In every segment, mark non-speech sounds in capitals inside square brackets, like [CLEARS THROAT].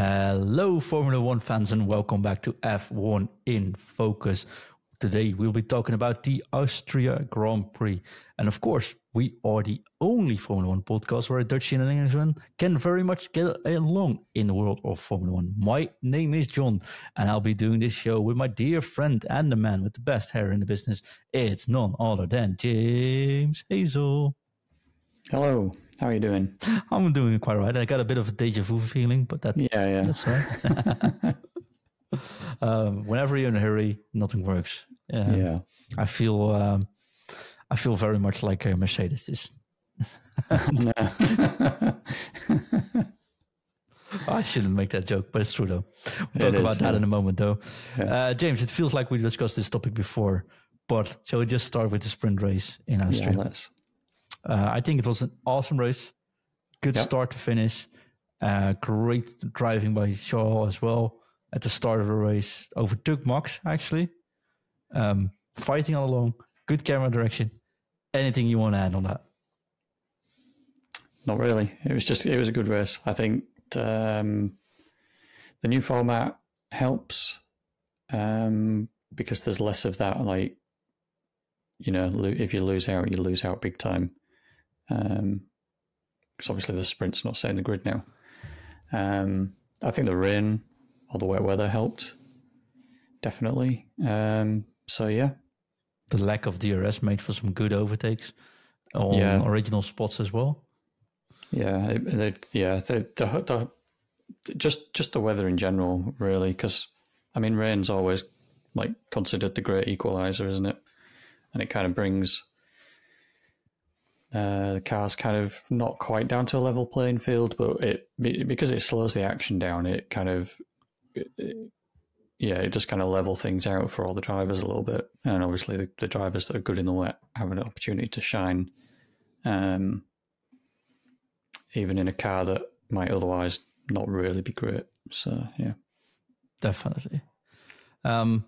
Hello, Formula One fans, and welcome back to F1 in Focus. Today, we'll be talking about the Austria Grand Prix. And of course, we are the only Formula One podcast where a Dutch and an Englishman can very much get along in the world of Formula One. My name is John, and I'll be doing this show with my dear friend and the man with the best hair in the business. It's none other than James Hazel. Hello, how are you doing? [LAUGHS] I'm doing quite right. I got a bit of a deja vu feeling, but that Yeah, yeah. that's all right. [LAUGHS] um, whenever you're in a hurry, nothing works. Um, yeah. I feel um, I feel very much like a Mercedes is. [LAUGHS] I shouldn't make that joke, but it's true though. We'll talk is, about that yeah. in a moment though. Yeah. Uh, James, it feels like we discussed this topic before, but shall we just start with the sprint race in yeah, Austria? let's. Uh, I think it was an awesome race. Good Yep. start to finish. Uh, great driving by Shaw as well at the start of the race. Overtook Max actually. Um, fighting all along. Good camera direction. Anything you want to add on that? Not really. It was just it was a good race. I think um, the new format helps um, because there's less of that. Like you know, if you lose out, you lose out big time. Because obviously the sprint's not setting the grid now. Um, I think the rain or the wet weather helped definitely. Um, so yeah, The lack of DRS made for some good overtakes on Yeah. original spots as well. Yeah, it, it, yeah, the, the, the, just just the weather in general, really, because I mean, rain's always like considered the great equalizer, isn't it? And it kind of brings uh, the cars kind of not quite down to a level playing field, but it because it slows the action down, it kind of it, yeah, it just kind of level things out for all the drivers a little bit, and obviously the, the drivers that are good in the wet have an opportunity to shine. Um, even in a car that might otherwise not really be great. So yeah, Definitely. Um,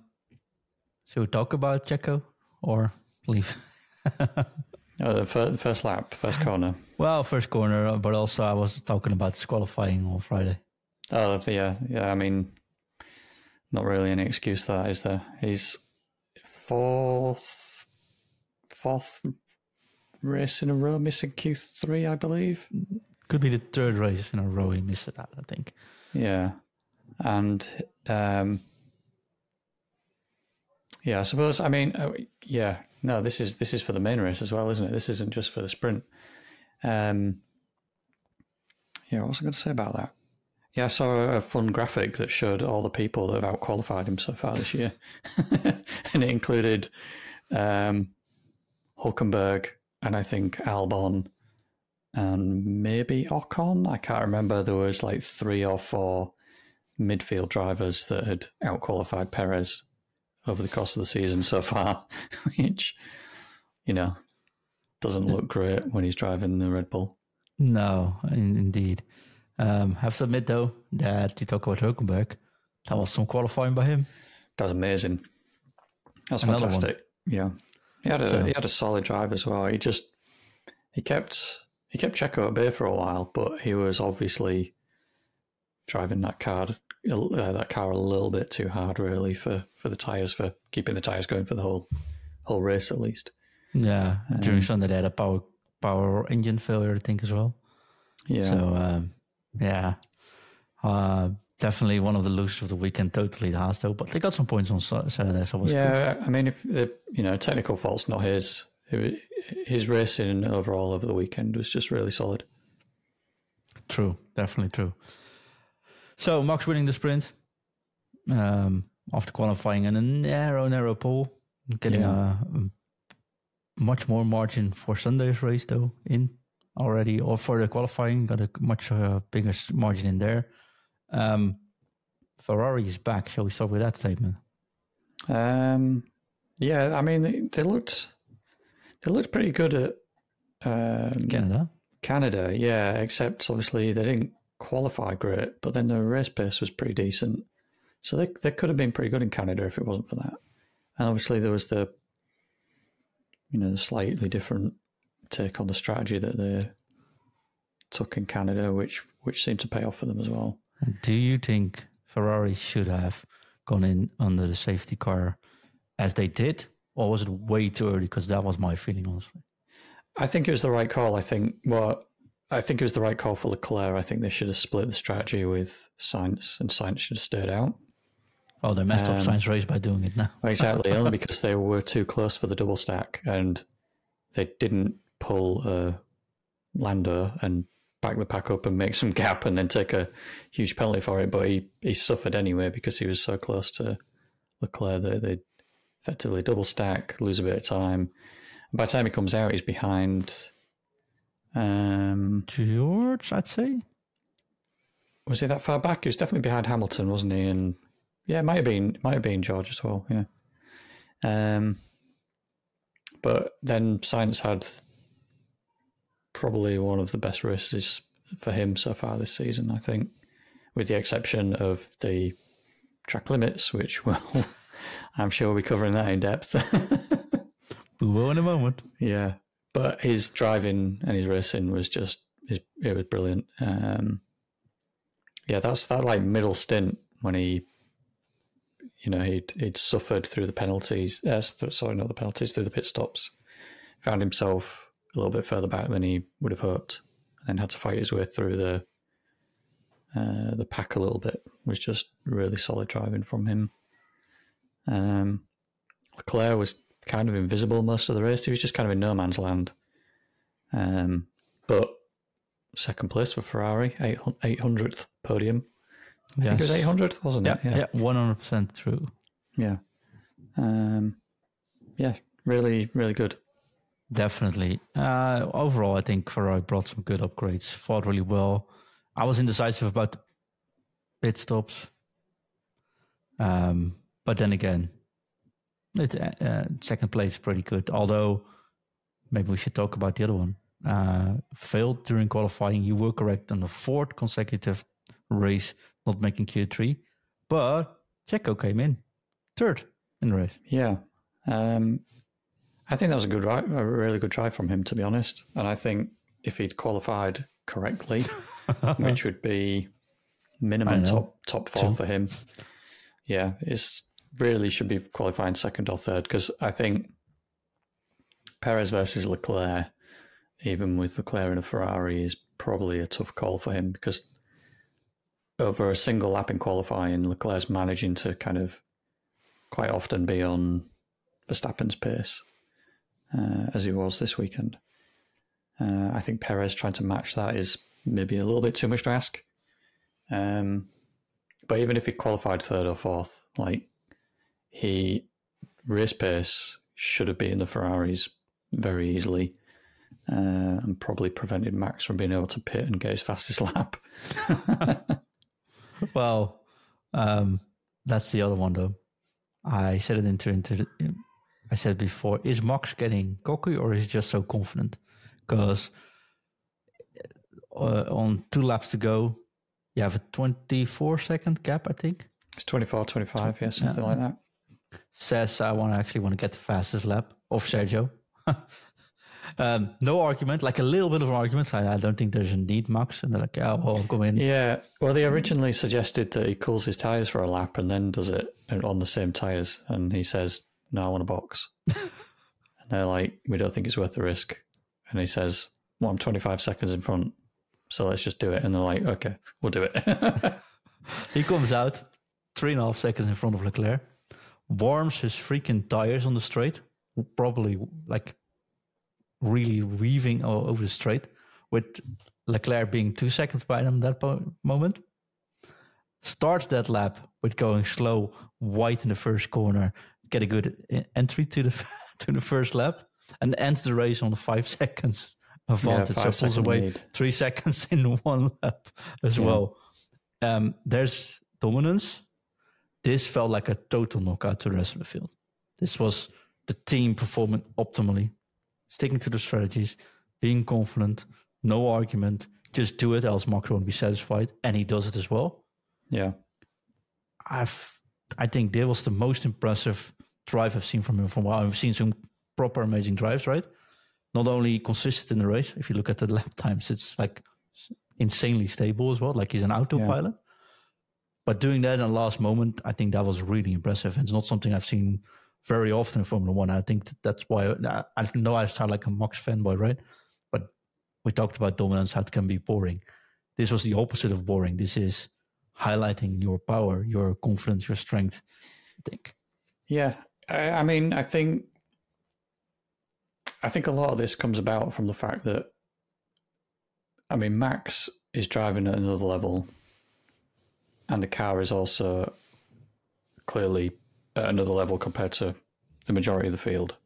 should we talk about Checo or leave? [LAUGHS] uh, the fir- first lap, first corner. well, first corner, but also I was talking about disqualifying on Friday. Oh yeah, yeah. I mean, not really any excuse for that, is there? He's fourth, fourth race in a row missing Q three, I believe. Could be the third race in a row he missed that, I think. Yeah, and um, yeah, I suppose. I mean, uh, yeah, no, this is this is for the main race as well, isn't it? This isn't just for the sprint. Um, yeah, what was I going to say about that? Yeah, I saw a fun graphic that showed all the people that have outqualified him so far this year, [LAUGHS] and it included um, Hulkenberg and I think Albon and maybe Ocon. I can't remember. There was like three or four midfield drivers that had outqualified Perez over the course of the season so far, [LAUGHS] which you know doesn't look great when he's driving the Red Bull. No, in, indeed. Um, have to admit though that you talk about Hulkenberg, that was some qualifying by him. That was amazing. That's Another one. fantastic. Yeah, he had a So- he had a solid drive as well. He just he kept he kept Checo at bay for a while, but he was obviously driving that car uh, that car a little bit too hard, really, for for the tires for keeping the tires going for the whole whole race at least. Yeah, during Sunday they had a power power engine failure, I think, as well. Yeah, So um, yeah, uh, definitely one of the losers of the weekend. Totally the Haas though, but they got some points on Saturday, so it yeah. I mean, if the you know technical fault's not his, his racing overall over the weekend was just really solid. True, definitely true. So Max winning the sprint um, after qualifying in a narrow, narrow pole, getting Yeah. a, a much more margin for Sunday's race though in already, or for the qualifying got a much uh, bigger margin in there. Um, Ferrari is back. Shall we start with that statement? Um, yeah, I mean they, they looked they looked pretty good at um, Canada. Canada, yeah, except obviously they didn't qualify great, but then the race pace was pretty decent. So they they could have been pretty good in Canada if it wasn't for that. And obviously there was the you know, the slightly different take on the strategy that they took in Canada, which which seemed to pay off for them as well. Do you think Ferrari should have gone in under the safety car as they did, or was it way too early? Because that was my feeling, honestly. I think it was the right call. I think well, I think it was the right call for Leclerc. I think they should have split the strategy with Sainz, and Sainz should have stayed out. Oh, they messed um, up Sainz race by doing it now. [LAUGHS] exactly, only because they were too close for the double stack, and they didn't pull a Lando and back the pack up and make some gap, and then take a huge penalty for it. But he, he suffered anyway because he was so close to Leclerc that they effectively double stack, lose a bit of time. And by the time he comes out, he's behind um, George, I'd say. Was he that far back? He was definitely behind Hamilton, wasn't he? And yeah, it might have been might have been George as well. Yeah. Um, but then Sainz had probably one of the best races for him so far this season. I think, with the exception of the track limits, which [LAUGHS] well, I'm sure we'll be covering that in depth. [LAUGHS] we will in a moment. Yeah, but his driving and his racing was just it was brilliant. Um, yeah, that's that like middle stint when he, you know, he'd he'd suffered through the penalties. Uh, sorry, not the penalties, through the pit stops. Found himself a little bit further back than he would have hoped, and had to fight his way through the uh, the pack a little bit. Was just really solid driving from him. Um, Leclerc was kind of invisible most of the race. He was just kind of in no man's land. Um, but second place for Ferrari, 800th podium. I yes. think it was 800th, wasn't yeah, it? Yeah, yeah, 100% true. Yeah. Um, yeah, really, really good. Definitely. Uh, overall, I think Ferrari brought some good upgrades, fought really well. I was indecisive about the pit stops. Um, but then again, it, uh, uh, second place is pretty good. Although maybe we should talk about the other one. Uh, failed during qualifying. You were correct on the fourth consecutive race, not making Q3. But Checo came in third in the race. Yeah. Um, I think that was a good, a really good try from him, to be honest. And I think if he'd qualified correctly, [LAUGHS] which would be minimum top top four Two. for him, yeah, it's really should be qualifying second or third because I think Perez versus Leclerc, even with Leclerc in a Ferrari, is probably a tough call for him because over a single lap in qualifying, Leclerc's managing to kind of quite often be on Verstappen's pace, uh, as he was this weekend. Uh, I think Perez trying to match that is maybe a little bit too much to ask. Um, but even if he qualified third or fourth, like he race pace should have been the Ferraris very easily. Uh, and probably prevented Max from being able to pit and get his fastest [LAUGHS] lap. [LAUGHS] well, um, that's the other one though. I said it into into. I said before, is Max getting cocky or is he just so confident? Because uh, on two laps to go, you have a 24 second gap, I think. It's 24, 25, yeah, something like that says I want to actually want to get the fastest lap of Sergio. [LAUGHS] um, no argument, like a little bit of an argument. I, I don't think there's a need, Max. And they're like, yeah, well, come in. Yeah. Well, they originally suggested that he cools his tires for a lap and then does it on the same tires. And he says, no, I want a box. and [LAUGHS] they're like, we don't think it's worth the risk. And he says, well, I'm 25 seconds in front. So let's just do it. And they're like, okay, we'll do it. [LAUGHS] he comes out three and a half seconds in front of Leclerc warms his freaking tires on the straight, probably like really weaving over the straight, with Leclerc being two seconds behind him at that moment. Starts that lap with going slow, white in the first corner, get a good entry to the [LAUGHS] to the first lap, and ends the race on five [LAUGHS] seconds advantage. Yeah, so pulls away three [LAUGHS] seconds in one lap as yeah. well. Um, there's dominance this felt like a total knockout to the rest of the field. This was the team performing optimally, sticking to the strategies, being confident, no argument, just do it, else Max won't be satisfied. And he does it as well. Yeah. I've I think this was the most impressive drive I've seen from him for a while. I've seen some proper amazing drives, right? Not only consistent in the race, if you look at the lap times, it's like insanely stable as well. Like he's an autopilot. Yeah but doing that in the last moment, I think that was really impressive. And it's not something I've seen very often in Formula One. I think that's why I know I sound like a Max fanboy, right? But we talked about dominance, how it can be boring. This was the opposite of boring. This is highlighting your power, your confidence, your strength. I think. Yeah, I, I mean, I think, I think a lot of this comes about from the fact that, I mean, Max is driving at another level, and the car is also clearly at another level compared to the majority of the field.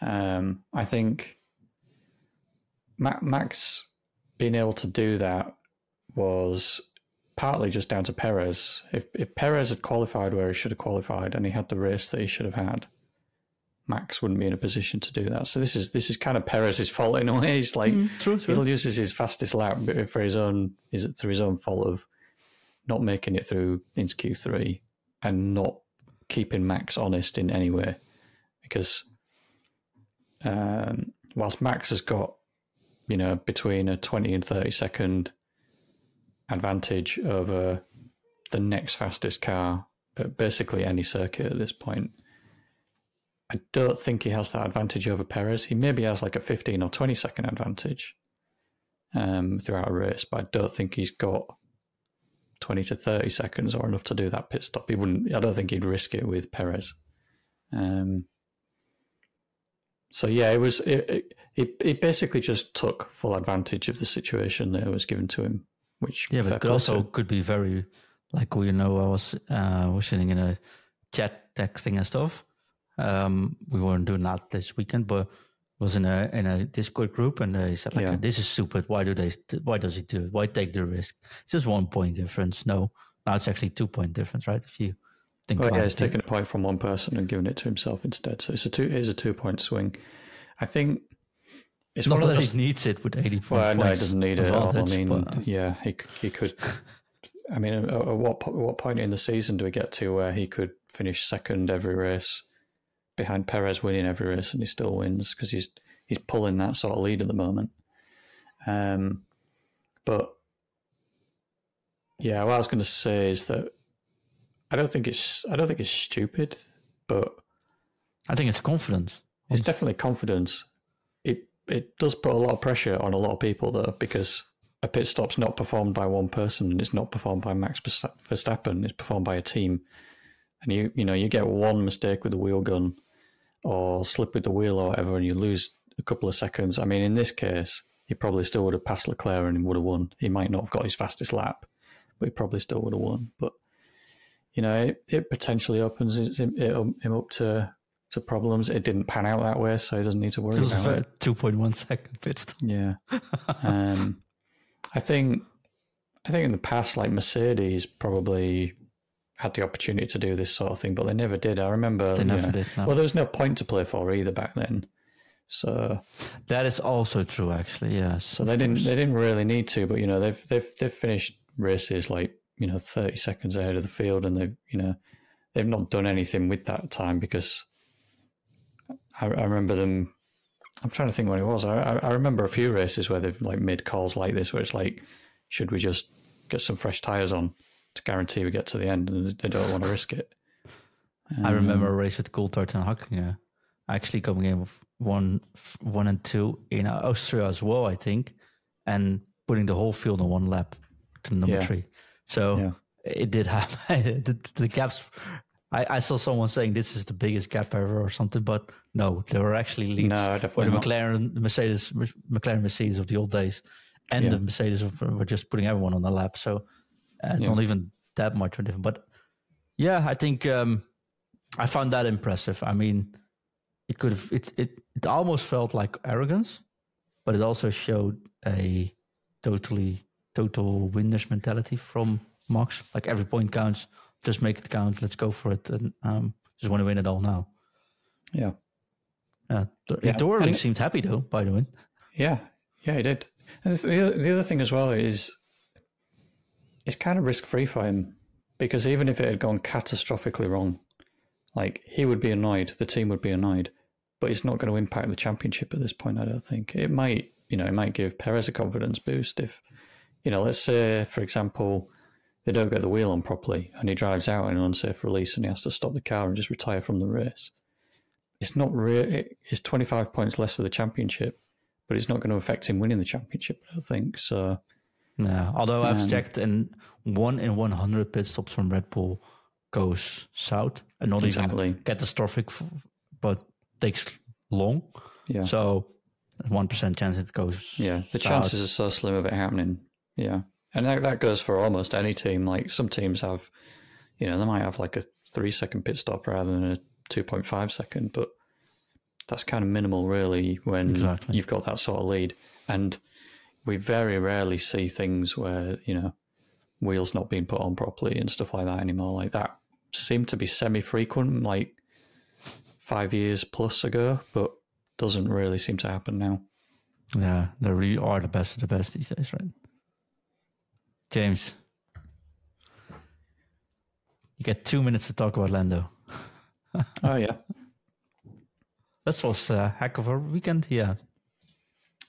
Um, I think Max being able to do that was partly just down to Perez. If if Perez had qualified where he should have qualified and he had the race that he should have had, Max wouldn't be in a position to do that. So this is this is kind of Perez's fault in a way. He's like mm, true, true. he loses his fastest lap for his own is it through his own fault of not making it through into Q three and not keeping Max honest in any way. Because um, whilst Max has got you know between a twenty and thirty second advantage over the next fastest car at basically any circuit at this point. I don't think he has that advantage over Perez. He maybe has like a 15 or 20 second advantage um, throughout a race, but I don't think he's got 20 to 30 seconds or enough to do that pit stop. He wouldn't, I don't think he'd risk it with Perez. Um, so yeah, it was, it, it, it basically just took full advantage of the situation that was given to him which yeah, but it could also could be very like you know I was uh, was sitting in a chat texting and stuff. Um, we weren't doing that this weekend, but was in a in a Discord group, and he said like, yeah. "This is stupid. Why do they? Why does he do it? Why take the risk? It's just one point difference. No, now it's actually two point difference, right? If you think, oh, yeah, he's taken a point from one person and given it to himself instead. So it's a two. It's a two point swing. I think it's not that he needs it with 80 well, no, he doesn't need it. I mean, but... yeah, he he could. I mean, at, what what point in the season do we get to where he could finish second every race behind Perez winning every race and he still wins because he's he's pulling that sort of lead at the moment. Um, but yeah, what I was going to say is that I don't think it's I don't think it's stupid, but I think it's confidence. It's definitely confidence it it does put a lot of pressure on a lot of people though, because a pit stop's not performed by one person and it's not performed by Max Verstappen. It's performed by a team, and you you know you get one mistake with the wheel gun, or slip with the wheel or whatever, and you lose a couple of seconds. I mean, in this case, he probably still would have passed Leclerc and would have won. He might not have got his fastest lap, but he probably still would have won. But you know, it, it potentially opens him, him up to to problems. It didn't pan out that way, so he doesn't need to worry about it. Two point one second pit stop. Yeah, um, I think I think in the past, like Mercedes probably had the opportunity to do this sort of thing, but they never did. I remember. They never know, did. No. Well, there was no point to play for either back then. So that is also true, actually. Yeah. So they didn't. They didn't really need to, but you know, they've they've they've finished races like you know thirty seconds ahead of the field, and they've you know they've not done anything with that time because I, I, remember them. I'm trying to think when it was. I, I remember a few races where they've like made calls like this, where it's like, should we just get some fresh tires on to guarantee we get to the end, and they don't want to risk it. Um, I remember a race with Coulthard and Hakkinen actually coming in with one, one and two in Austria as well, I think, and putting the whole field on one lap to number yeah. three. So yeah. it did happen. [LAUGHS] the, the gaps I, I, saw someone saying this is the biggest gap ever or something, but no, there were actually leads no, for the McLaren, Mercedes, McLaren Mercedes of the old days, and yeah. the Mercedes were just putting everyone on the lap. So uh, yeah. not even that much different. But yeah, I think um, I found that impressive. I mean, it could have it, it it almost felt like arrogance, but it also showed a totally total winners mentality from Max. Like every point counts just make it count. Let's go for it, and um, just want to win it all now. Yeah. Yeah, yeah. Dory seemed happy though. By the way. Yeah, yeah, he did. And the the other thing as well is it's kind of risk free for him because even if it had gone catastrophically wrong, like he would be annoyed, the team would be annoyed, but it's not going to impact the championship at this point. I don't think it might. You know, it might give Perez a confidence boost if, you know, let's say for example, they don't get the wheel on properly, and he drives out in an unsafe release, and he has to stop the car and just retire from the race. It's not real. It's twenty five points less for the championship, but it's not going to affect him winning the championship. I don't think so. No, although I've Um, checked, and one in one hundred pit stops from Red Bull goes south, and not Exactly. even catastrophic, f- but takes long. Yeah, So one percent chance it goes. yeah. The south. chances are so slim of it happening. Yeah, and that, that goes for almost any team. Like some teams have, you know, they might have like a three second pit stop rather than a two point five second, but that's kind of minimal, really, when Exactly. you've got that sort of lead. And we very rarely see things where you know wheels not being put on properly and stuff like that anymore. Like that seemed to be semi frequent, like five years plus ago, but doesn't really seem to happen now. Yeah, they really are the best of the best these days, right? James, you get two minutes to talk about Lando. [LAUGHS] Oh yeah, That was a heck of a weekend he had.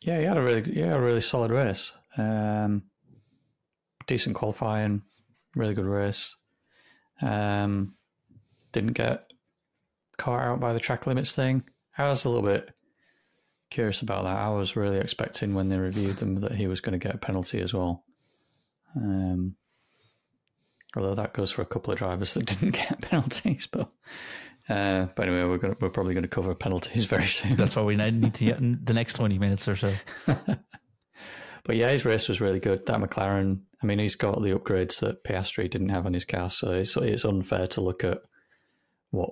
Yeah, he had a really yeah a really solid race. Um, decent qualifying, really good race. Um, didn't get caught out by the track limits thing. I was a little bit curious about that. I was really expecting when they reviewed them that he was going to get a penalty as well. Um, although that goes for a couple of drivers that [LAUGHS] didn't get penalties, but uh, but anyway, we're going we're probably going to cover penalties [LAUGHS] very soon. That's why we need to get in the next 20 minutes or so. [LAUGHS] But yeah, his race was really good. That McLaren, I mean, he's got the upgrades that Piastri didn't have on his car, so it's it's unfair to look at what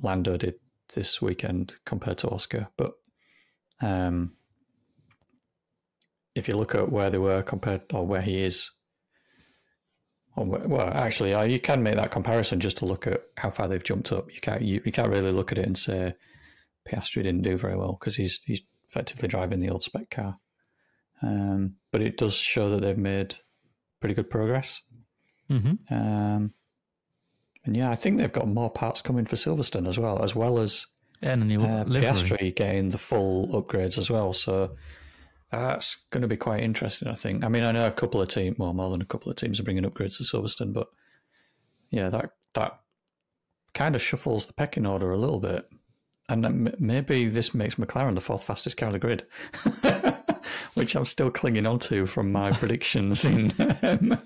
Lando did this weekend compared to Oscar. But um, if you look at where they were compared or where he is, well, actually, uh, you can make that comparison just to look at how far they've jumped up. You can't you, you can't really look at it and say Piastri didn't do very well because he's he's effectively driving the old spec car. Um, but it does show that they've made pretty good progress. hmm Um, and yeah, I think they've got more parts coming for Silverstone as well, as well as And a new uh. Piastri getting the full upgrades as well. So that's going to be quite interesting, I think. I mean, I know a couple of teams, well, more than a couple of teams are bringing upgrades to Silverstone, but yeah, that that kind of shuffles the pecking order a little bit. And m- maybe this makes McLaren the fourth fastest car on the grid, [LAUGHS] which I'm still clinging on to from my [LAUGHS] predictions in. Um,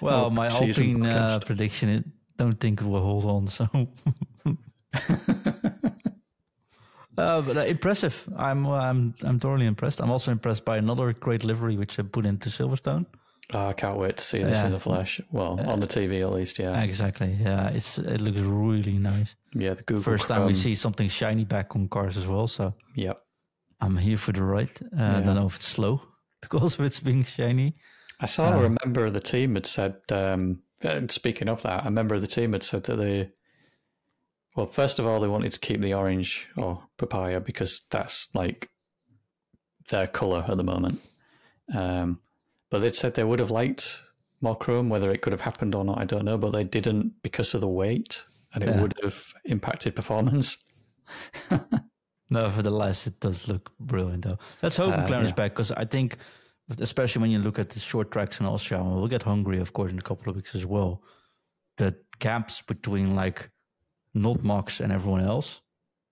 Well, my Alpine uh, prediction, it don't think it will hold on. So, [LAUGHS] uh, but uh, impressive. I'm I'm I'm thoroughly impressed. I'm also impressed by another great livery which I put into Silverstone. oh, I can't wait to see this in the flesh. Well, on the TV at least, yeah. Exactly. Yeah, it's it looks really nice. Yeah, the Google First time we see something shiny back on cars as well. So yeah, I'm here for the ride. Uh, I don't know if it's slow [LAUGHS] because of it's being shiny. I saw a member of the team had said, um, speaking of that, a member of the team had said that they, well, first of all, they wanted to keep the orange or papaya because that's like their colour at the moment. Um, but they'd said they would have liked more chrome, whether it could have happened or not, I don't know, but they didn't because of the weight and it Yeah. would have impacted performance. [LAUGHS] Nevertheless, it does look brilliant, though. Let's hope Uh, McLaren's yeah. back because I think, especially when you look at the short tracks in Austria, we'll get Hungary, of course, in a couple of weeks as well. The gaps between like not Max and everyone else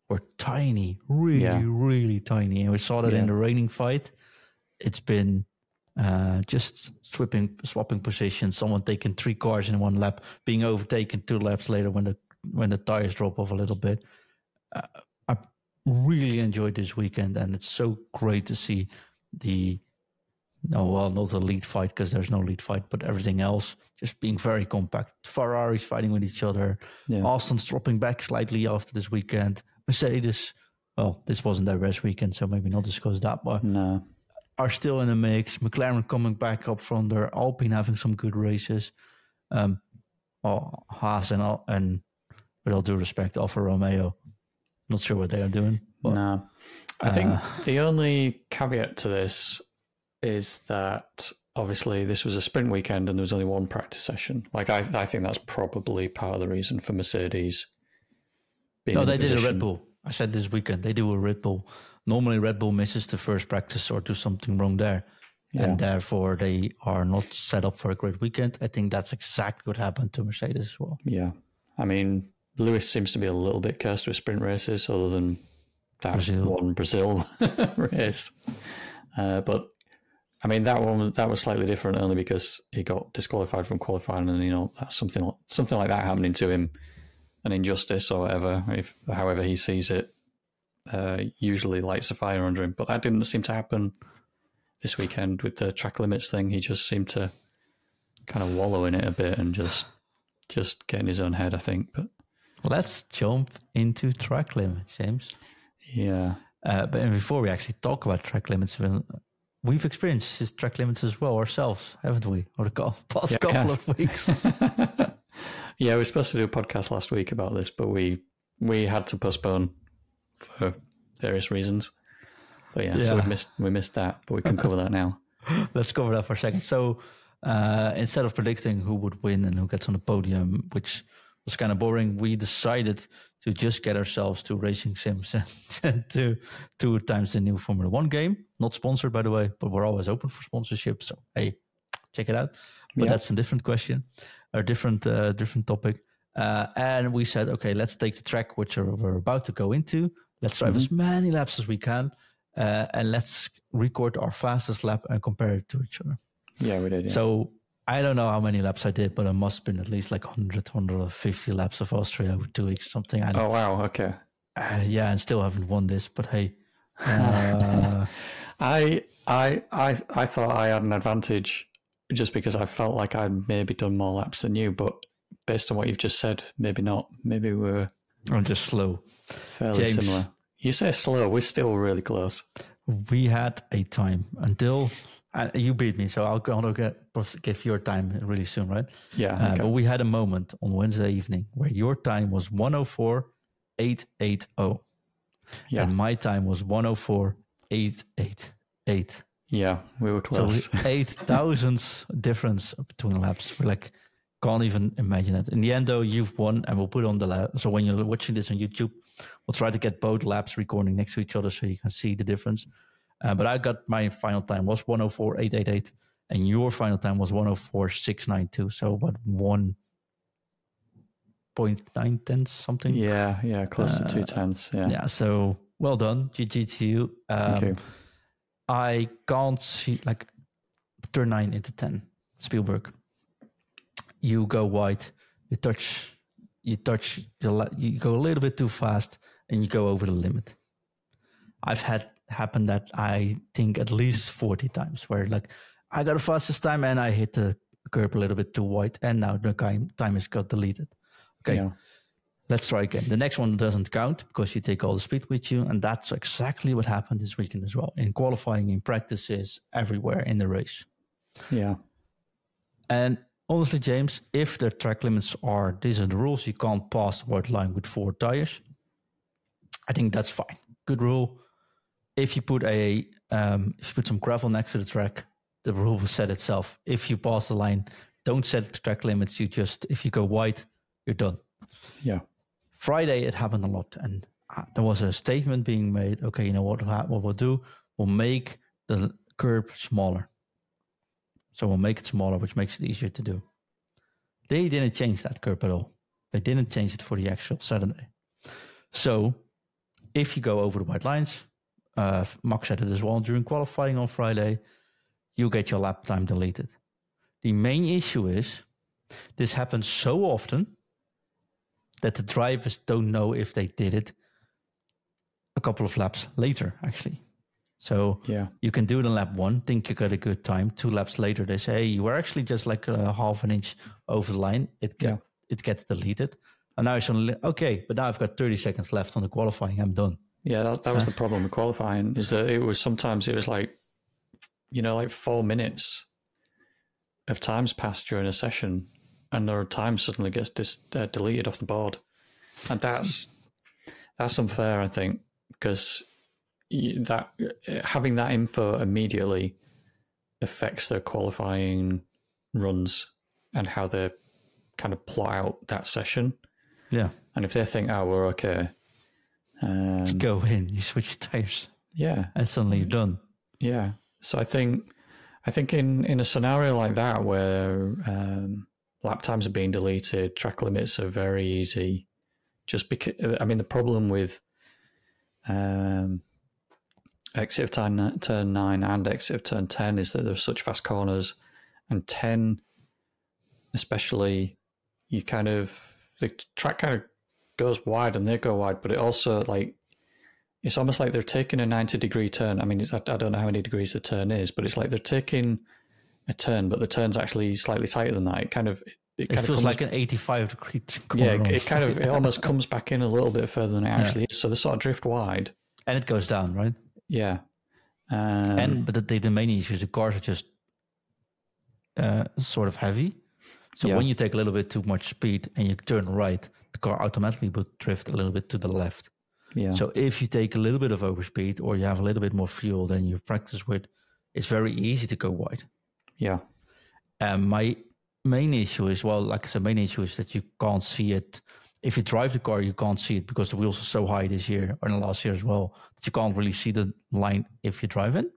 were tiny, really, Yeah. really tiny. And we saw that in the reigning fight. It's been uh, just swapping, swapping positions. Someone taking three cars in one lap, being overtaken two laps later when the when the tires drop off a little bit. Uh, I really enjoyed this weekend, and it's so great to see the no, well, not the lead fight because there's no lead fight, but everything else just being very compact. Ferraris fighting with each other. Yeah. Aston's dropping back slightly after this weekend. Mercedes, well, this wasn't their best weekend, so maybe not discuss that, but No. are still in the mix. McLaren coming back up from there. Alpine having some good races. Um, well, Haas and, and with all due respect, Alfa Romeo, not sure what they are doing. But No. I think Uh, the only caveat to this is that obviously this was a sprint weekend and there was only one practice session. Like I, I think that's probably part of the reason for Mercedes being no, in the they did a Red Bull. I said this weekend they do a Red Bull. Normally, Red Bull misses the first practice or do something wrong there. Yeah. and therefore they are not set up for a great weekend. I think that's exactly what happened to Mercedes as well. Yeah. I mean, Lewis seems to be a little bit cursed with sprint races, other than that Brazil. one Brazil [LAUGHS] race. Uh, but I mean, that one that was slightly different only because he got disqualified from qualifying, and you know, that's something something like that happening to him, an injustice or whatever, if however he sees it, uh, usually lights a fire under him. But that didn't seem to happen this weekend with the track limits thing. He just seemed to kind of wallow in it a bit and just just get in his own head, I think. But Let's jump into track limits, James. yeah, Uh, but before we actually talk about track limits, we've experienced these track limits as well ourselves, haven't we? Over the [LAUGHS] past Yeah, couple yeah. of weeks. [LAUGHS] yeah, we were supposed to do a podcast last week about this, but we we had to postpone for various reasons. But yeah, so we missed we missed that, but we can cover that now. [LAUGHS] Let's cover that for a second. So uh, instead of predicting who would win and who gets on the podium, which was kind of boring, we decided to just get ourselves to Racing Sims and [LAUGHS] to two times the new Formula One game. Not sponsored, by the way, but we're always open for sponsorship. So hey, check it out. But Yeah. that's a different question, a different uh, different topic. Uh, and we said, okay, let's take the track which are- we're about to go into. Let's drive as many laps as we can, uh, and let's record our fastest lap and compare it to each other. Yeah, we did. Yeah. So I don't know how many laps I did, but it must have been at least like 100, 150 laps of Austria over two weeks, something. I oh wow, okay. uh, yeah, and still haven't won this, but hey. [LAUGHS] Uh, I I I I thought I had an advantage just because I felt like I'd maybe done more laps than you, but based on what you've just said, maybe not. Maybe we're I'm just slow. fairly James. similar. You say slow, we're still really close. We had a time until uh, you beat me, so I'll go I'll get, give your time really soon, right? Yeah. Uh, okay. But we had a moment on Wednesday evening where your time was 104.880 yeah. and my time was 104.888. yeah, we were close. we- eight [LAUGHS] thousandths difference between laps. We're like, can't even imagine it. In the end, though, you've won, and we'll put on the lap. So when you're watching this on YouTube, we'll try to get both laps recording next to each other so you can see the difference. Uh, but I got my final time was 104.888, and your final time was 104.692. So about one point nine tenths something. yeah, yeah, close to two tenths. Yeah. Yeah. So well done, GG to you. Um, Thank you. I can't see like turn nine into ten. Spielberg. You go wide. You touch. You touch. You go a little bit too fast, and you go over the limit. I've had happen that I think at least forty times where like I got the fastest time and I hit the curb a little bit too wide, and now the time has got deleted. Okay, Yeah. let's try again. The next one doesn't count because you take all the speed with you, and that's exactly what happened this weekend as well in qualifying, in practices, everywhere in the race. Yeah. And honestly, James, if the track limits are these are the rules, you can't pass the white line with four tires. I think that's fine. Good rule. If you put a um, if you put some gravel next to the track, the rule will set itself. If you pass the line, don't set the track limits. You just if you go wide, you're done. Yeah. Friday it happened a lot, and uh, there was a statement being made. Okay, you know what? What we'll do? We'll make the curb smaller. So we'll make it smaller, which makes it easier to do. They didn't change that curb at all. They didn't change it for the actual Saturday. So if you go over the white lines, uh, Max said it as well during qualifying on Friday, you get your lap time deleted. The main issue is this happens so often that the drivers don't know if they did it a couple of laps later, actually. So Yeah. you can do it in lap one, think you got a good time. Two laps later, they say, hey, you were actually just like a half an inch over the line. It get, Yeah. it gets deleted. And now it's only, okay, but now I've got 30 seconds left on the qualifying. I'm done. Yeah, that, that was the problem with qualifying is that it was sometimes it was like, you know, like four minutes of times passed during a session, and their time suddenly gets dis, uh, deleted off the board, and that's that's unfair, I think, because that having that info immediately affects their qualifying runs and how they kind of plot out that session. Yeah. And if they think, oh, we're okay, um, Go in, you switch tires, yeah, and suddenly you're done. Yeah. So I think I think in, in a scenario like that where um, lap times are being deleted, track limits are very easy. Just because I mean the problem with um, exit of turn, turn nine and exit of turn ten is that there's such fast corners, and ten, especially, you kind of the track kind of goes wide and they go wide, but it also like it's almost like they're taking a 90 degree turn. I mean, I, I, don't know how many degrees the turn is, but it's like they're taking a turn, but the turn's actually slightly tighter than that. It kind of it, it feels comes, like an 85 degree yeah it, it, kind of it almost comes back in a little bit further than it actually yeah. is so they sort of drift wide and it goes down right yeah um, and but the, the main issue is the cars are just uh, sort of heavy so yeah. when you take a little bit too much speed and you turn right the car automatically would drift a little bit to the left yeah so if you take a little bit of overspeed or you have a little bit more fuel than you practice with it's very easy to go wide yeah um, my main issue is well, like I said, main issue is that you can't see it. If you drive the car, you can't see it because the wheels are so high this year or in the last year as well that you can't really see the line if you drive in.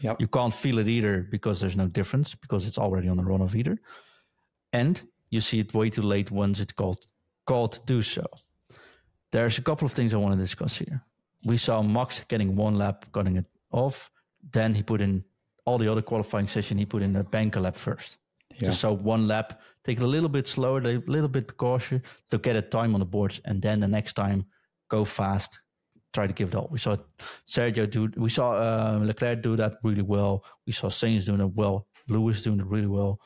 Yep. You can't feel it either because there's no difference because it's already on the run of either. And you see it way too late once it's called called to do so. There's a couple of things I want to discuss here. We saw Max getting one lap, cutting it off. Then he put in all the other qualifying session. He put in a banker lap first. Yeah. Just so one lap, take it a little bit slower, a little bit cautious to get a time on the boards, and then the next time go fast, try to give it all. We saw Sergio do, we saw uh, Leclerc do that really well. We saw Sainz doing it well. Lewis doing it really well.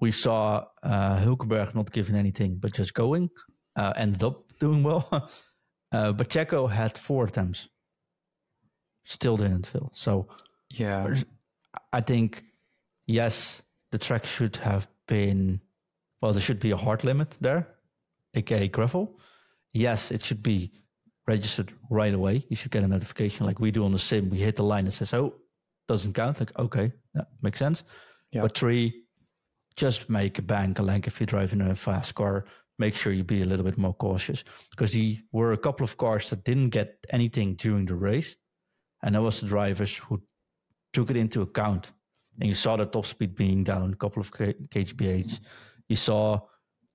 We saw uh, Hulkenberg not giving anything, but just going. Uh, ended up doing well. [LAUGHS] uh, but Checo had four attempts, still didn't fill. So yeah, I think yes, the track should have been, well, there should be a hard limit there, aka gravel. Yes, it should be registered right away. You should get a notification like we do on the sim. We hit the line that says, oh, doesn't count. Like, okay, that makes sense. Yeah. But three, just make a bank a length if you're driving a fast car. Make sure you be a little bit more cautious because there were a couple of cars that didn't get anything during the race. And that was the drivers who took it into account and you saw the top speed being down a couple of kph. You saw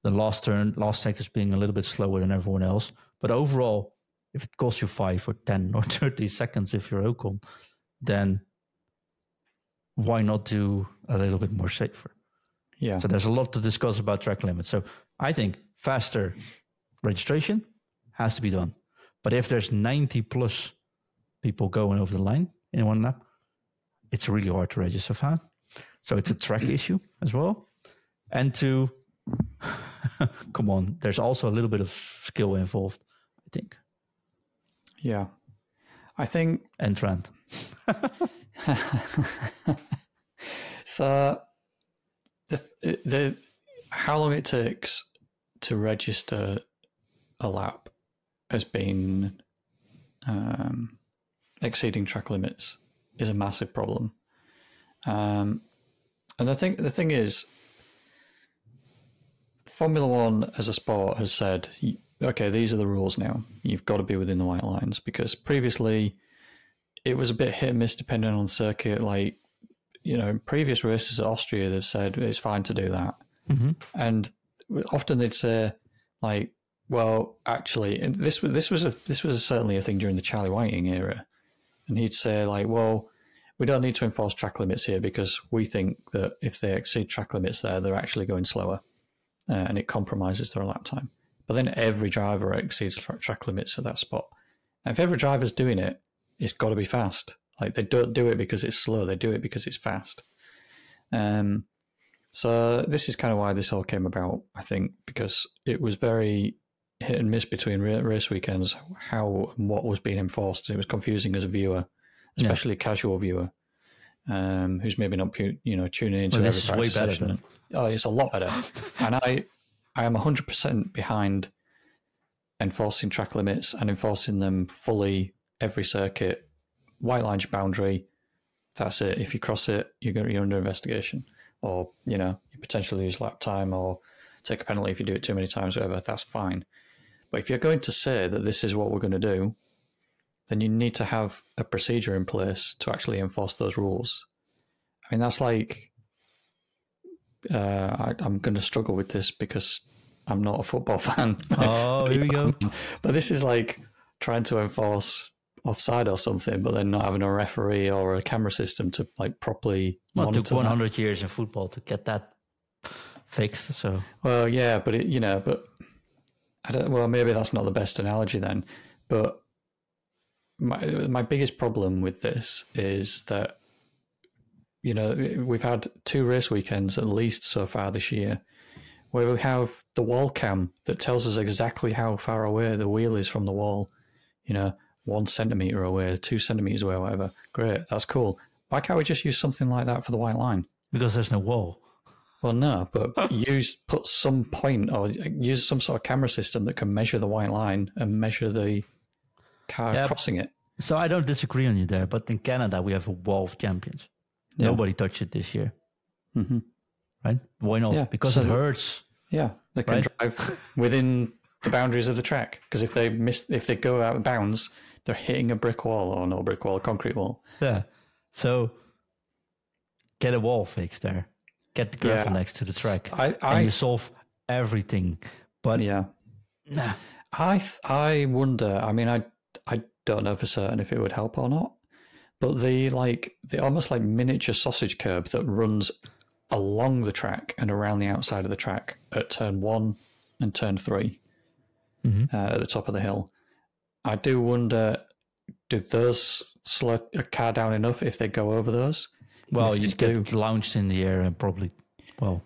the last turn, last sectors being a little bit slower than everyone else. But overall, if it costs you five or 10 or [LAUGHS] 30 seconds if you're Ocon, then why not do a little bit more safer? Yeah. So there's a lot to discuss about track limits. So I think faster registration has to be done. But if there's 90 plus people going over the line in one lap, it's really hard to register fan. So it's a track [CLEARS THROAT] issue as well. And to [LAUGHS] come on, there's also a little bit of skill involved, I think. Yeah. I think and trend. [LAUGHS] [LAUGHS] so the the how long it takes to register a lap has been um, exceeding track limits is a massive problem. Um, and the thing the thing is, Formula One as a sport has said, okay, these are the rules now. You've got to be within the white lines because previously it was a bit hit and miss depending on the circuit. Like, you know, in previous races at Austria, they've said it's fine to do that. Mm-hmm. And often they'd say, like, well, actually, this was this was a this was certainly a thing during the Charlie Whiting era, and he'd say like, well, we don't need to enforce track limits here because we think that if they exceed track limits there, they're actually going slower, uh, and it compromises their lap time. But then every driver exceeds track limits at that spot. Now, if every driver's doing it, it's got to be fast. Like they don't do it because it's slow; they do it because it's fast. Um, so this is kind of why this all came about, I think, because it was very hit and miss between race weekends how and what was being enforced. It was confusing as a viewer, especially yeah. a casual viewer um, who's maybe not you know tuning into well, every this is way better session. Oh, it's a lot better, [LAUGHS] and I I am hundred percent behind enforcing track limits and enforcing them fully every circuit. White lines boundary. That's it. If you cross it, you're gonna you're under investigation, or you know you potentially lose lap time, or take a penalty if you do it too many times. Whatever. That's fine. But if you're going to say that this is what we're going to do, then you need to have a procedure in place to actually enforce those rules. I mean, that's like uh, I, I'm going to struggle with this because I'm not a football [LAUGHS] fan. Oh, here we go. [LAUGHS] but this is like trying to enforce offside or something, but then not having a referee or a camera system to like properly Well, it took that. 100 years in football to get that fixed. So Well, yeah, but it, you know, but I don't. Well, maybe that's not the best analogy then. But my my biggest problem with this is that you know we've had two race weekends at least so far this year where we have the wall cam that tells us exactly how far away the wheel is from the wall. You know, one centimeter away, two centimeters away, whatever. Great, that's cool. Why can't we just use something like that for the white line? because there's no wall. Well, no, but [LAUGHS] use put some point or use some sort of camera system that can measure the white line and measure the car Yeah. crossing it. So I don't disagree on you there, but in Canada we have a wall of champions. Yeah. Nobody touched it this year, hmm right? Why not? Yeah, Because so it hurts. Yeah, they can Right. drive within the boundaries of the track because if they miss, if they go out of bounds, they're hitting a brick wall or no brick wall, a concrete wall. Yeah. So get a wall fixed there. Get the gravel Yeah. next to the track, I, and I, you solve everything. But yeah, nah, I, th- I wonder. I mean, I, I don't know for certain if it would help or not, but the like the almost like miniature sausage curb that runs along the track and around the outside of the track at turn one and turn 3 Mhm. uh, at the top of the hill. I do wonder, do those slow a car down enough if they go over those? Well, you get do- launched in the air and probably, well,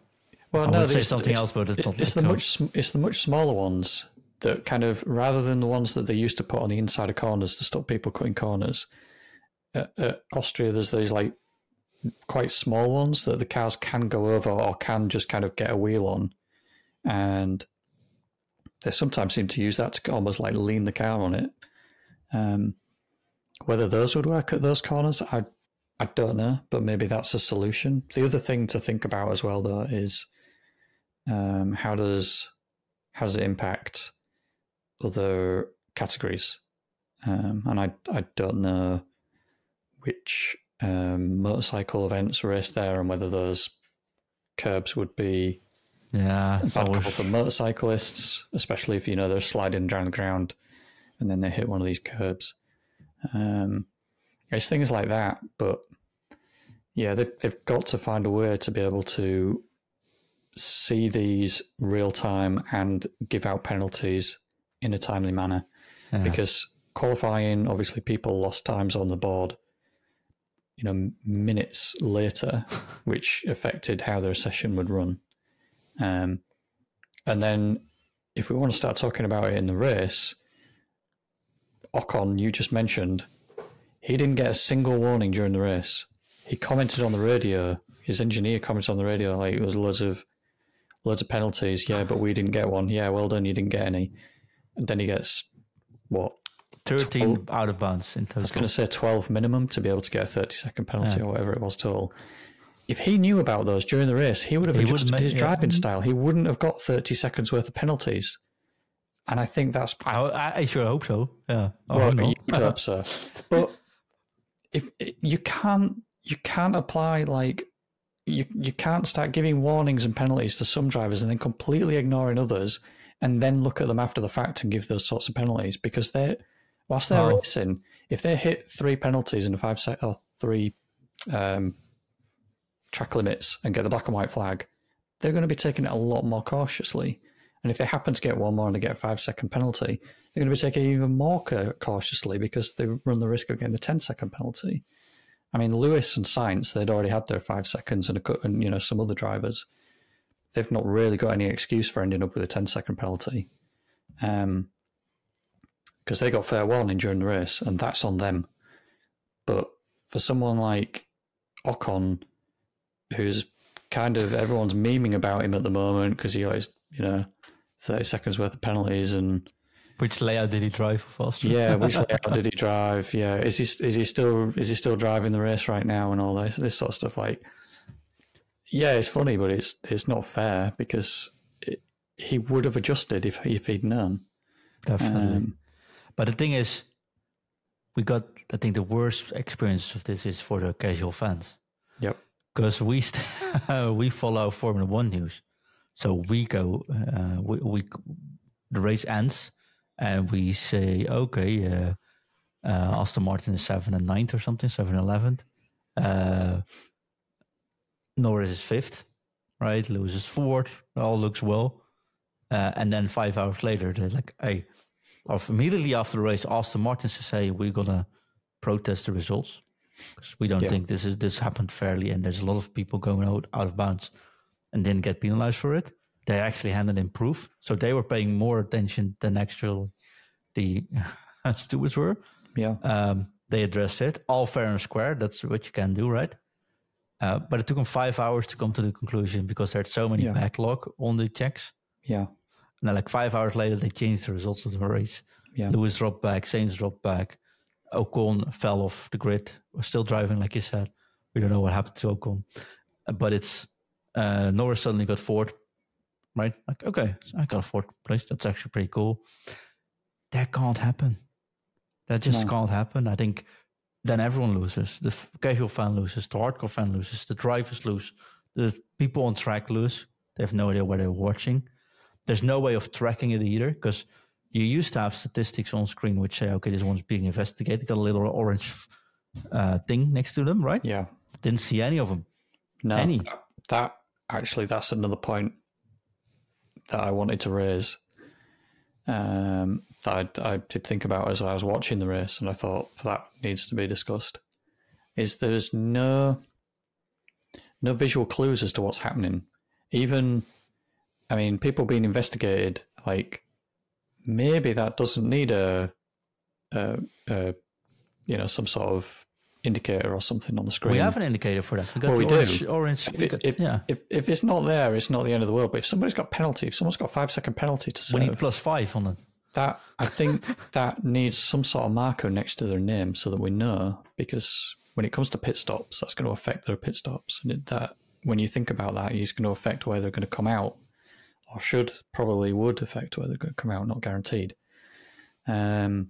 Well, I no, would say something else, but it's not it's the much it's the much smaller ones that kind of rather than the ones that they used to put on the inside of corners to stop people cutting corners. At, at Austria, there's these like quite small ones that the cars can go over or can just kind of get a wheel on, and they sometimes seem to use that to almost like lean the car on it. Um, whether those would work at those corners, I I don't know, but maybe that's a solution. The other thing to think about as well, though, is um, how does how does it impact other categories? Um, and I I don't know which um, motorcycle events race there and whether those curbs would be yeah, it's bad always, for motorcyclists, especially if you know they're sliding down the ground and then they hit one of these curbs. Um, it's things like that, but yeah, they've they've got to find a way to be able to see these real time and give out penalties in a timely manner. yeah. Because qualifying, obviously, people lost times on the board. You know, minutes later, [LAUGHS] which affected how their session would run. Um, and then, if we want to start talking about it in the race, Ocon, you just mentioned, he didn't get a single warning during the race. He commented on the radio. His engineer commented on the radio like it was loads of loads of penalties. Yeah, but we didn't get one. Yeah, well done. You didn't get any. And then he gets what? 13 out of bounds in I was going to say 12 minimum to be able to get a 30 second penalty or whatever it was total. If he knew about those during the race, he would have He adjusted his yeah. driving style. He wouldn't have got 30 seconds worth of penalties. And I think that's I, I, I sure hope so. Yeah. Oh, well, you hope so. [LAUGHS] But if you can't, you can't apply like you you can't start giving warnings and penalties to some drivers and then completely ignoring others, and then look at them after the fact and give those sorts of penalties because they, whilst they're Oh. racing, if they hit three penalties in a five sec or three um, track limits and get the black and white flag, they're going to be taking it a lot more cautiously. And if they happen to get one more and they get a five second penalty, they're going to be taking it even more ca- cautiously because they run the risk of getting the 10 second penalty. I mean, Lewis and Sainz, they'd already had their five seconds, and, and you know some other drivers, they've not really got any excuse for ending up with a 10 second penalty, um, because they got fair warning during the race, and that's on them. But for someone like Ocon, who's kind of everyone's memeing about him at the moment because he always, you know, 30 seconds worth of penalties and Which layout did he drive for Austria? yeah, which [LAUGHS] layout did he drive? Yeah, is he is he still is he still driving the race right now and all this this sort of stuff? Like, yeah, it's funny, but it's it's not fair because it, he would have adjusted if if he'd known. Definitely. Um, But the thing is, we got, I think the worst experience of this is for the casual fans. Yep. Because we st- [LAUGHS] we follow Formula One news, so we go uh, we, we the race ends and we say okay, uh, uh, Aston Martin is seven and ninth or something, seven and eleventh. Uh, Norris is fifth, right? Lewis is fourth. All looks well. Uh, and then five hours later, they're like, hey, immediately after the race, Aston Martin to say we're gonna protest the results because we don't Yeah. think this is this happened fairly, and there's a lot of people going out out of bounds and didn't get penalized for it. They actually handed in proof, so they were paying more attention than actual the [LAUGHS] stewards were. Yeah. Um, they addressed it all fair and square. That's what you can do, right? Uh, but it took them five hours to come to the conclusion because there's so many Yeah. backlog on the checks. Yeah. And then, like five hours later, they changed the results of the race. Yeah. Lewis dropped back, Sainz dropped back, Ocon fell off the grid. Was still driving, like you said. We don't know what happened to Ocon, Uh, but it's uh, Norris suddenly got fourth, right? Like, okay, so I got a fourth place. That's actually pretty cool. That can't happen. That just No. can't happen. I think then everyone loses. The casual fan loses. The hardcore fan loses. The drivers lose. The people on track lose. They have no idea where they're watching. There's no way of tracking it either because you used to have statistics on screen which say, okay, this one's being investigated. Got a little orange uh, thing next to them, right? Yeah. Didn't see any of them. No, Any. that, that actually that's another point that I wanted to raise. Um, that I, I did think about as I was watching the race, and I thought that needs to be discussed. Is there's no no visual clues as to what's happening. Even, I mean, people being investigated. Like maybe that doesn't need a, a, a you know, some sort of indicator or something on the screen. We have an indicator for that. We got Well, the we orange, do. orange. If, it, got- if, yeah. if if it's not there, it's not the end of the world. But if somebody's got penalty, if someone's got five second penalty to We need plus five on it. that I think [LAUGHS] that needs some sort of marker next to their name so that we know. Because when it comes to pit stops, that's going to affect their pit stops, and it, that when you think about that, it's going to affect where they're going to come out, or should probably would affect whether they're come out. Not guaranteed. Um,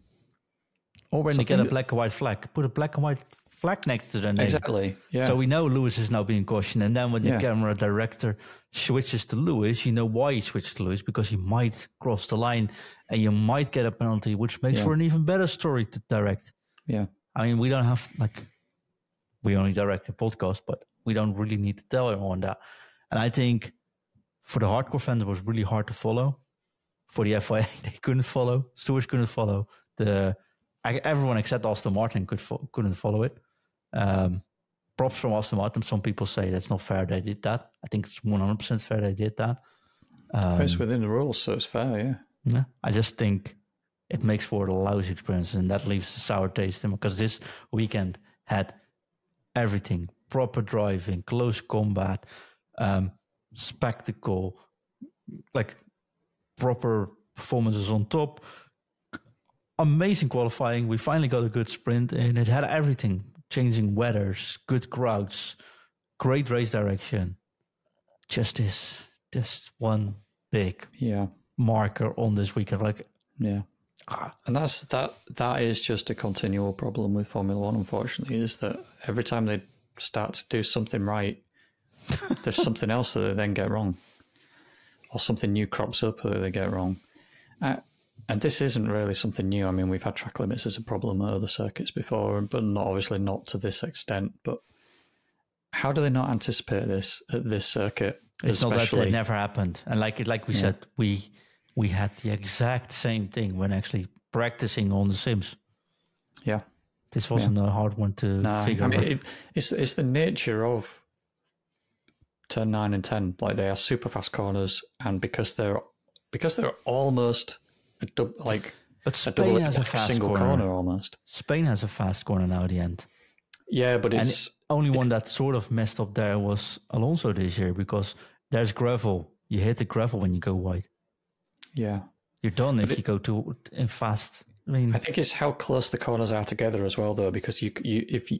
Or when they get a black and white flag, put a black and white flag next to their name. exactly. Yeah. So we know Lewis is now being cautioned. And then when the Yeah. camera director switches to Lewis, you know why he switched to Lewis because he might cross the line and you might get a penalty, which makes Yeah. for an even better story to direct. yeah. I mean, we don't have, like, we only direct the podcast, but we don't really need to tell everyone that. And I think for the hardcore fans, it was really hard to follow. For the FIA, [LAUGHS] they couldn't follow. Stewards couldn't follow. The everyone except Aston Martin could fo- couldn't follow it. Um, props from Aston Martin. Some people say that's not fair. They did that. I think it's one hundred percent fair. They did that. Um, it's within the rules, so it's fair. Yeah. yeah, I just think it makes for a lousy experience, and that leaves a sour taste in because this weekend had everything: proper driving, close combat, um, spectacle, like proper performances on top. Amazing qualifying. We finally got a good sprint, and it had everything: changing weathers, good crowds, great race direction. Just this, just one big Yeah. marker on this weekend. Like, Yeah. ah, And that's that. That is just a continual problem with Formula One. Unfortunately, is that every time they start to do something right, there's something else that they then get wrong, or something new crops up that they get wrong. Uh, and this isn't really something new. I mean, we've had track limits as a problem at other circuits before, but not obviously not to this extent. But how do they not anticipate this at this circuit? it's not that it never happened. And like like we said, we we had the exact same thing when actually practicing on the Sims. yeah. This wasn't a hard one to No, figure I mean, out. it, it's it's the nature of turn nine and ten. Like they are super fast corners, and because they're because they're almost a dub, like but a double Spain has a fast single corner. corner almost. Spain has a fast corner now at the end. Yeah, but And it's only one that sort of messed up there was Alonso this year because there's gravel. You hit the gravel when you go wide. yeah. You're done if it- you go too in fast. I mean, I think it's how close the corners are together as well, though, because you you if you,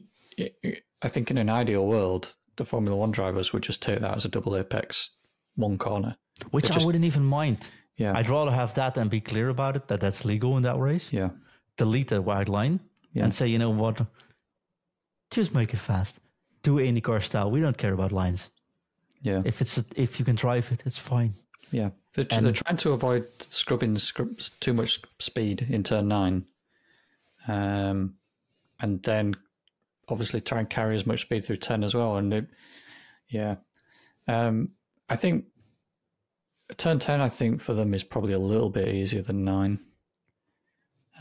I think in an ideal world, the Formula One drivers would just take that as a double apex one corner. which it I wouldn't even mind. Yeah, I'd rather have that and be clear about it that that's legal in that race. yeah, delete the white line Yeah. and say, you know what, just make it fast. do IndyCar style. We don't care about lines. Yeah, If it's if you can drive it, it's fine. yeah. They're, they're trying to avoid scrubbing scrub, too much speed in turn nine, um, and then obviously try and carry as much speed through ten as well. And it, yeah, um, I think turn ten. I think for them is probably a little bit easier than nine.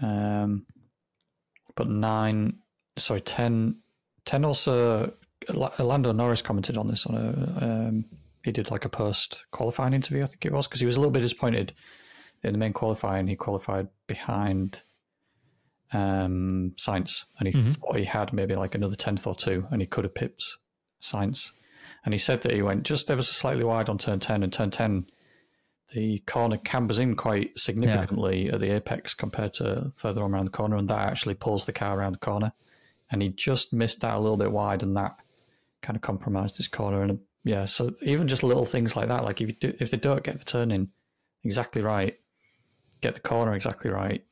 Um, but nine, sorry, 10, 10 also. Lando Norris commented on this on a. Um, he did like a post qualifying interview, I think it was, because he was a little bit disappointed in the main qualifying. He qualified behind um, Sainz, and he thought he had maybe like another tenth or two, and he could have pipped Sainz. And he said that he went just ever so slightly wide on turn ten, and turn ten, the corner cambers in quite significantly at the apex compared to further on around the corner, and that actually pulls the car around the corner. And he just missed that a little bit wide, and that kind of compromised his corner. And yeah, so even just little things like that, like if you do, if they don't get the turn in exactly right, get the corner exactly right,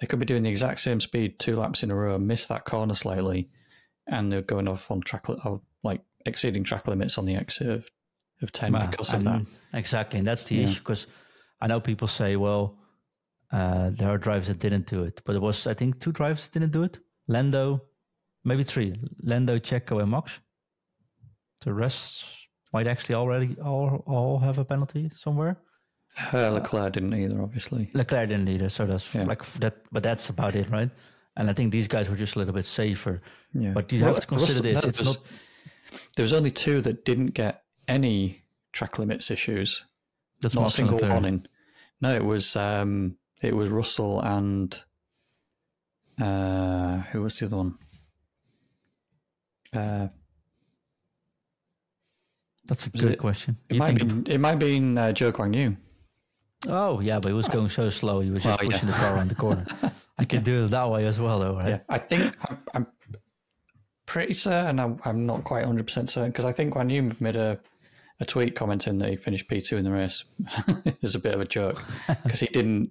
they could be doing the exact same speed two laps in a row, miss that corner slightly, and they're going off on track or like exceeding track limits on the exit of, of ten Well, because of that. Exactly, and that's the Yeah. issue because I know people say, well, uh, there are drivers that didn't do it, but it was I think two drivers that didn't do it. Lando, maybe three. Lando, Checo, and Max. The rest might actually already all all have a penalty somewhere. Uh, Leclerc didn't either, obviously. Leclerc didn't either, so that's Yeah. like that. But that's about it, right? And I think these guys were just a little bit safer. Yeah. But you have to consider Russell- this. It's there's- not. There was only two that didn't get any track limits issues. That's not a Max single Leclerc. warning. No, it was um, it was Russell and uh, who was the other one? Uh, That's a good it- question. it You might think? have been, it might have been uh, Zhou Guanyu. Oh yeah, but he was going so slow. He was just Well, yeah. pushing the car around the corner. I can do it that way as well, though, right? Yeah, I think I'm, I'm pretty certain. I'm, I'm not quite 100 percent certain because I think when you made a, a tweet commenting that he finished P2 in the race. [LAUGHS] it's a bit of a joke because he didn't.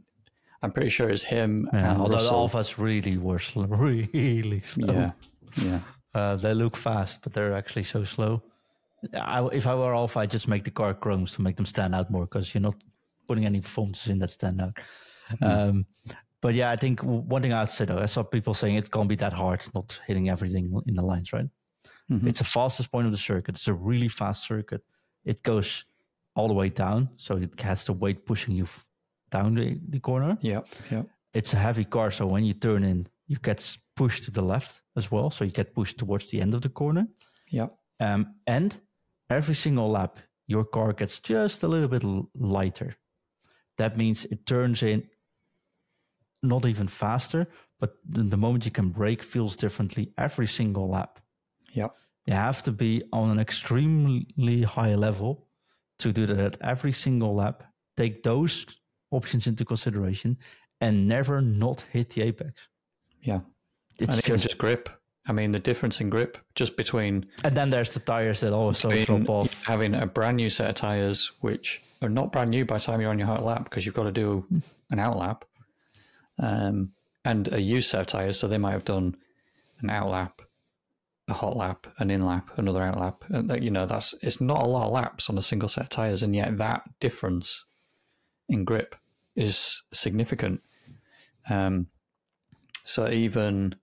I'm pretty sure it's him Yeah, and although the of us really were slow, [LAUGHS] really slow. yeah, yeah, Uh, they look fast, but they're actually so slow. I, if I were Alfa, I'd just make the car chromes to make them stand out more because you're not putting any performances in that stand out. Um, but yeah, I think one thing I'd say though, I saw people saying it can't be that hard not hitting everything in the lines, right? Mhm. It's the fastest point of the circuit. It's a really fast circuit. It goes all the way down, so it has the weight pushing you down the, the corner yeah, yeah, it's a heavy car, so when you turn in, you get pushed to the left as well. So you get pushed towards the end of the corner. yeah, Um, and every single lap, your car gets just a little bit lighter. That means it turns in not even faster, but the moment you can brake feels differently every single lap. yeah, You have to be on an extremely high level to do that at every single lap. Take those options into consideration and never not hit the apex. yeah. It's and just, just grip. I mean, the difference in grip just between and then there's the tires that also drop off. having a brand new set of tires, which are not brand new by the time you're on your hot lap because you've got to do an out lap, um, and a used set of tires. So they might have done an out lap, a hot lap, an in lap, another out lap. And that, you know, that's it's not a lot of laps on a single set of tires, and yet that difference in grip is significant. Um, so even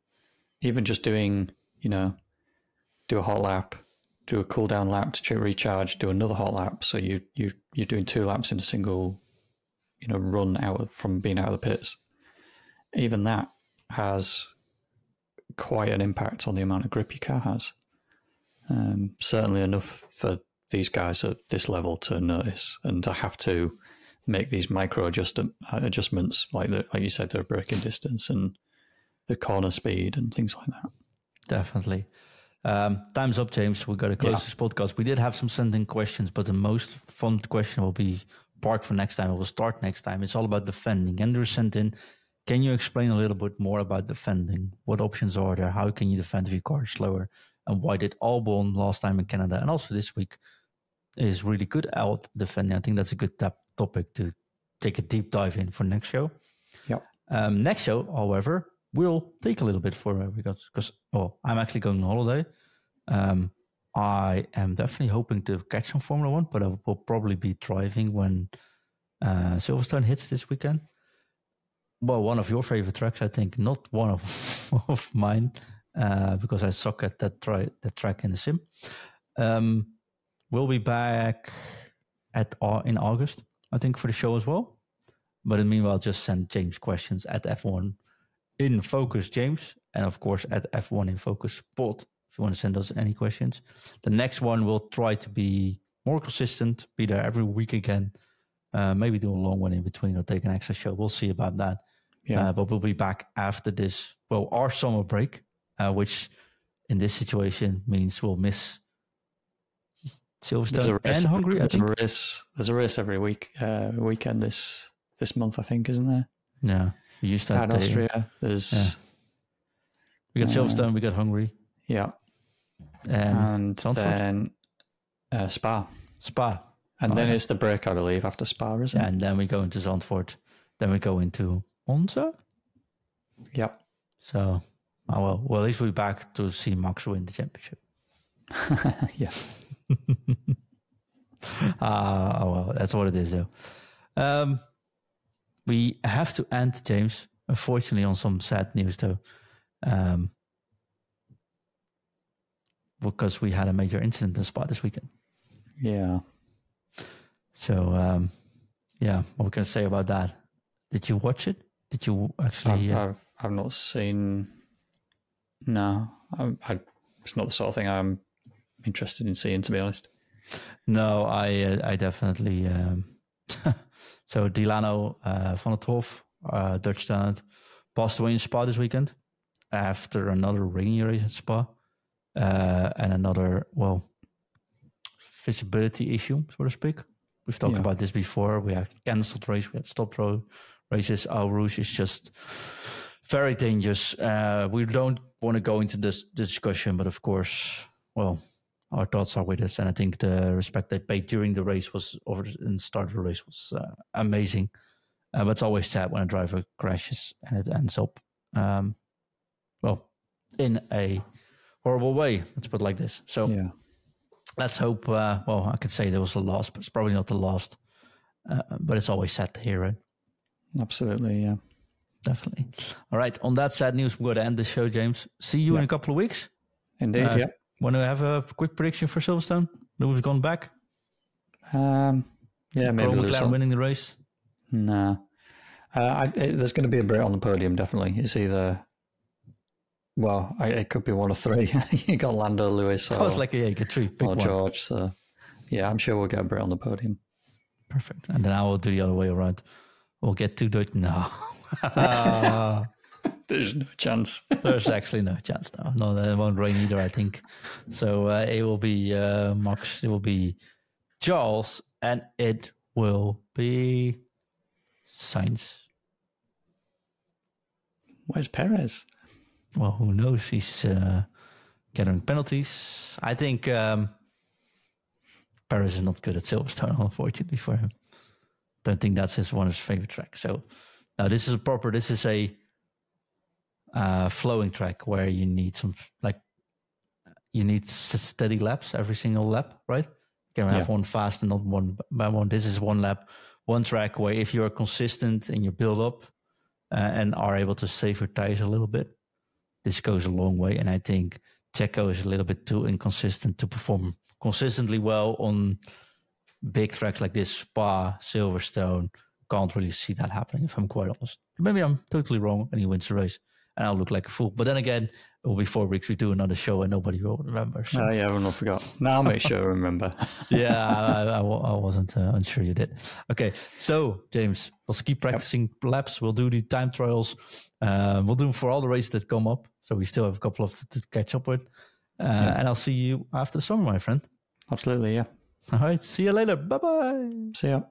even just doing, you know, do a hot lap, do a cool down lap to recharge, do another hot lap. So you you you're doing two laps in a single, you know, run out of, from being out of the pits. Even that has quite an impact on the amount of grip your car has. Um, certainly enough for these guys at this level to notice and to have to make these micro adjust- adjustments, like the, like you said, the braking distance and the corner speed and things like that. Definitely. Um, time's up, James. We've got to close Yeah. this podcast. We did have some sending questions, but the most fun question will be parked for next time. It will start next time. It's all about defending. Andrew sent in, can you explain a little bit more about defending? What options are there? How can you defend if your car is slower? And why did Albon last time in Canada and also this week is really good at defending? I think that's a good tap topic to take a deep dive in for next show. Yeah. Um, next show, however, will take a little bit for uh, because because well, I'm actually going on holiday. Um, I am definitely hoping to catch some Formula One, but I will probably be driving when uh, Silverstone hits this weekend. Well, one of your favorite tracks, I think, not one of [LAUGHS] of mine, uh, because I suck at that, tri- that track in the sim. Um, we'll be back at uh, in August, I think, for the show as well. But in the meanwhile, just send James questions at F1 in Focus James, and of course at F1 in Focus Pod if you want to send us any questions. The next one will try to be more consistent, be there every week again. Uh, maybe do a long one in between or take an extra show. We'll see about that. Yeah. Uh, but we'll be back after this. Well, our summer break, uh, which in this situation means we'll miss Silverstone and Hungary. There's a race. There's a race every week, uh, weekend this this month, I think, isn't there? Yeah, we used to have Austria. There's yeah. we got Silverstone, we got Hungary. Yeah, and, then uh, Spa. Spa. And oh, then yeah. it's the break, I believe, after Spa, isn't yeah, it? And then we go into Zandvoort. Then we go into Monza. Yep. So, oh well, well, at least we're back to see Max win the championship. [LAUGHS] yeah. uh, [LAUGHS] oh well, that's what it is, though. Um, we have to end, James, unfortunately, on some sad news, though. Um, because we had a major incident in Spa this weekend. Yeah. So, um, yeah, what we can say about that? Did you watch it? Did you actually? I've, uh, I've, I've, not seen. No, I, I, it's not the sort of thing I'm interested in seeing, to be honest. No, I uh, I definitely. Um, [LAUGHS] so Dilano uh, van 't Hoff, uh, Dutch talent, passed away in Spa this weekend after another rainy race in Spa uh, and another, well, visibility issue, so to speak. We've talked yeah. about this before. We had cancelled race, we had stopped road races. Eau Rouge is just very dangerous. Uh, we don't want to go into this discussion, but of course, well, our thoughts are with us, and I think the respect they paid during the race was over and start of the race was uh, amazing. Uh, but it's always sad when a driver crashes and it ends up, um, well, in a horrible way. Let's put it like this. So yeah. let's hope. Uh, well, I could say there was a loss, but it's probably not the last. Uh, but it's always sad to hear it. Absolutely, yeah, definitely. All right. On that sad news, we're going to end the show, James. See you yeah. in a couple of weeks. Indeed, uh, yeah. Want to have a quick prediction for Silverstone? Lewis gone back. Um, yeah, maybe McLaren winning the race. No, uh, I, it, there's going to be a Brit on the podium. Definitely, it's either well, I, it could be one of three. [LAUGHS] you got Lando, Lewis, or, I was like, yeah, you could three, or George. So, yeah, I'm sure we'll get a Brit on the podium. Perfect. And then I will do the other way around. We'll get two Dutch. No. [LAUGHS] There's no chance. [LAUGHS] There's actually no chance now. No, it won't rain either, I think. So uh, it will be uh, Max, it will be Charles, and it will be Sainz. Where's Perez? well, who knows? He's uh, getting penalties. I think um, Perez is not good at Silverstone, unfortunately for him. Don't think that's his one of his favorite tracks. So now this is a proper. This is a uh, flowing track where you need some like you need steady laps every single lap, right? You can have yeah. one fast and not one by one. This is one lap, one track where if you are consistent in your build up uh, and are able to save your tires a little bit, this goes a long way. And I think Checo is a little bit too inconsistent to perform consistently well on big tracks like this, Spa, Silverstone. Can't really see that happening, if I'm quite honest. Maybe I'm totally wrong and he wins the race and I'll look like a fool. But then again, it will be four weeks. We do another show and nobody will remember. So. Oh, yeah, everyone will forget. Now I'll make sure I remember. [LAUGHS] yeah, I, I, I wasn't uh, unsure you did. Okay, so James, let's keep practicing yep. laps. We'll do the time trials. Uh, we'll do them for all the races that come up. So we still have a couple of to, to catch up with. Uh, yeah. And I'll see you after the summer, my friend. Absolutely, yeah. All right. See you later. Bye bye. See ya.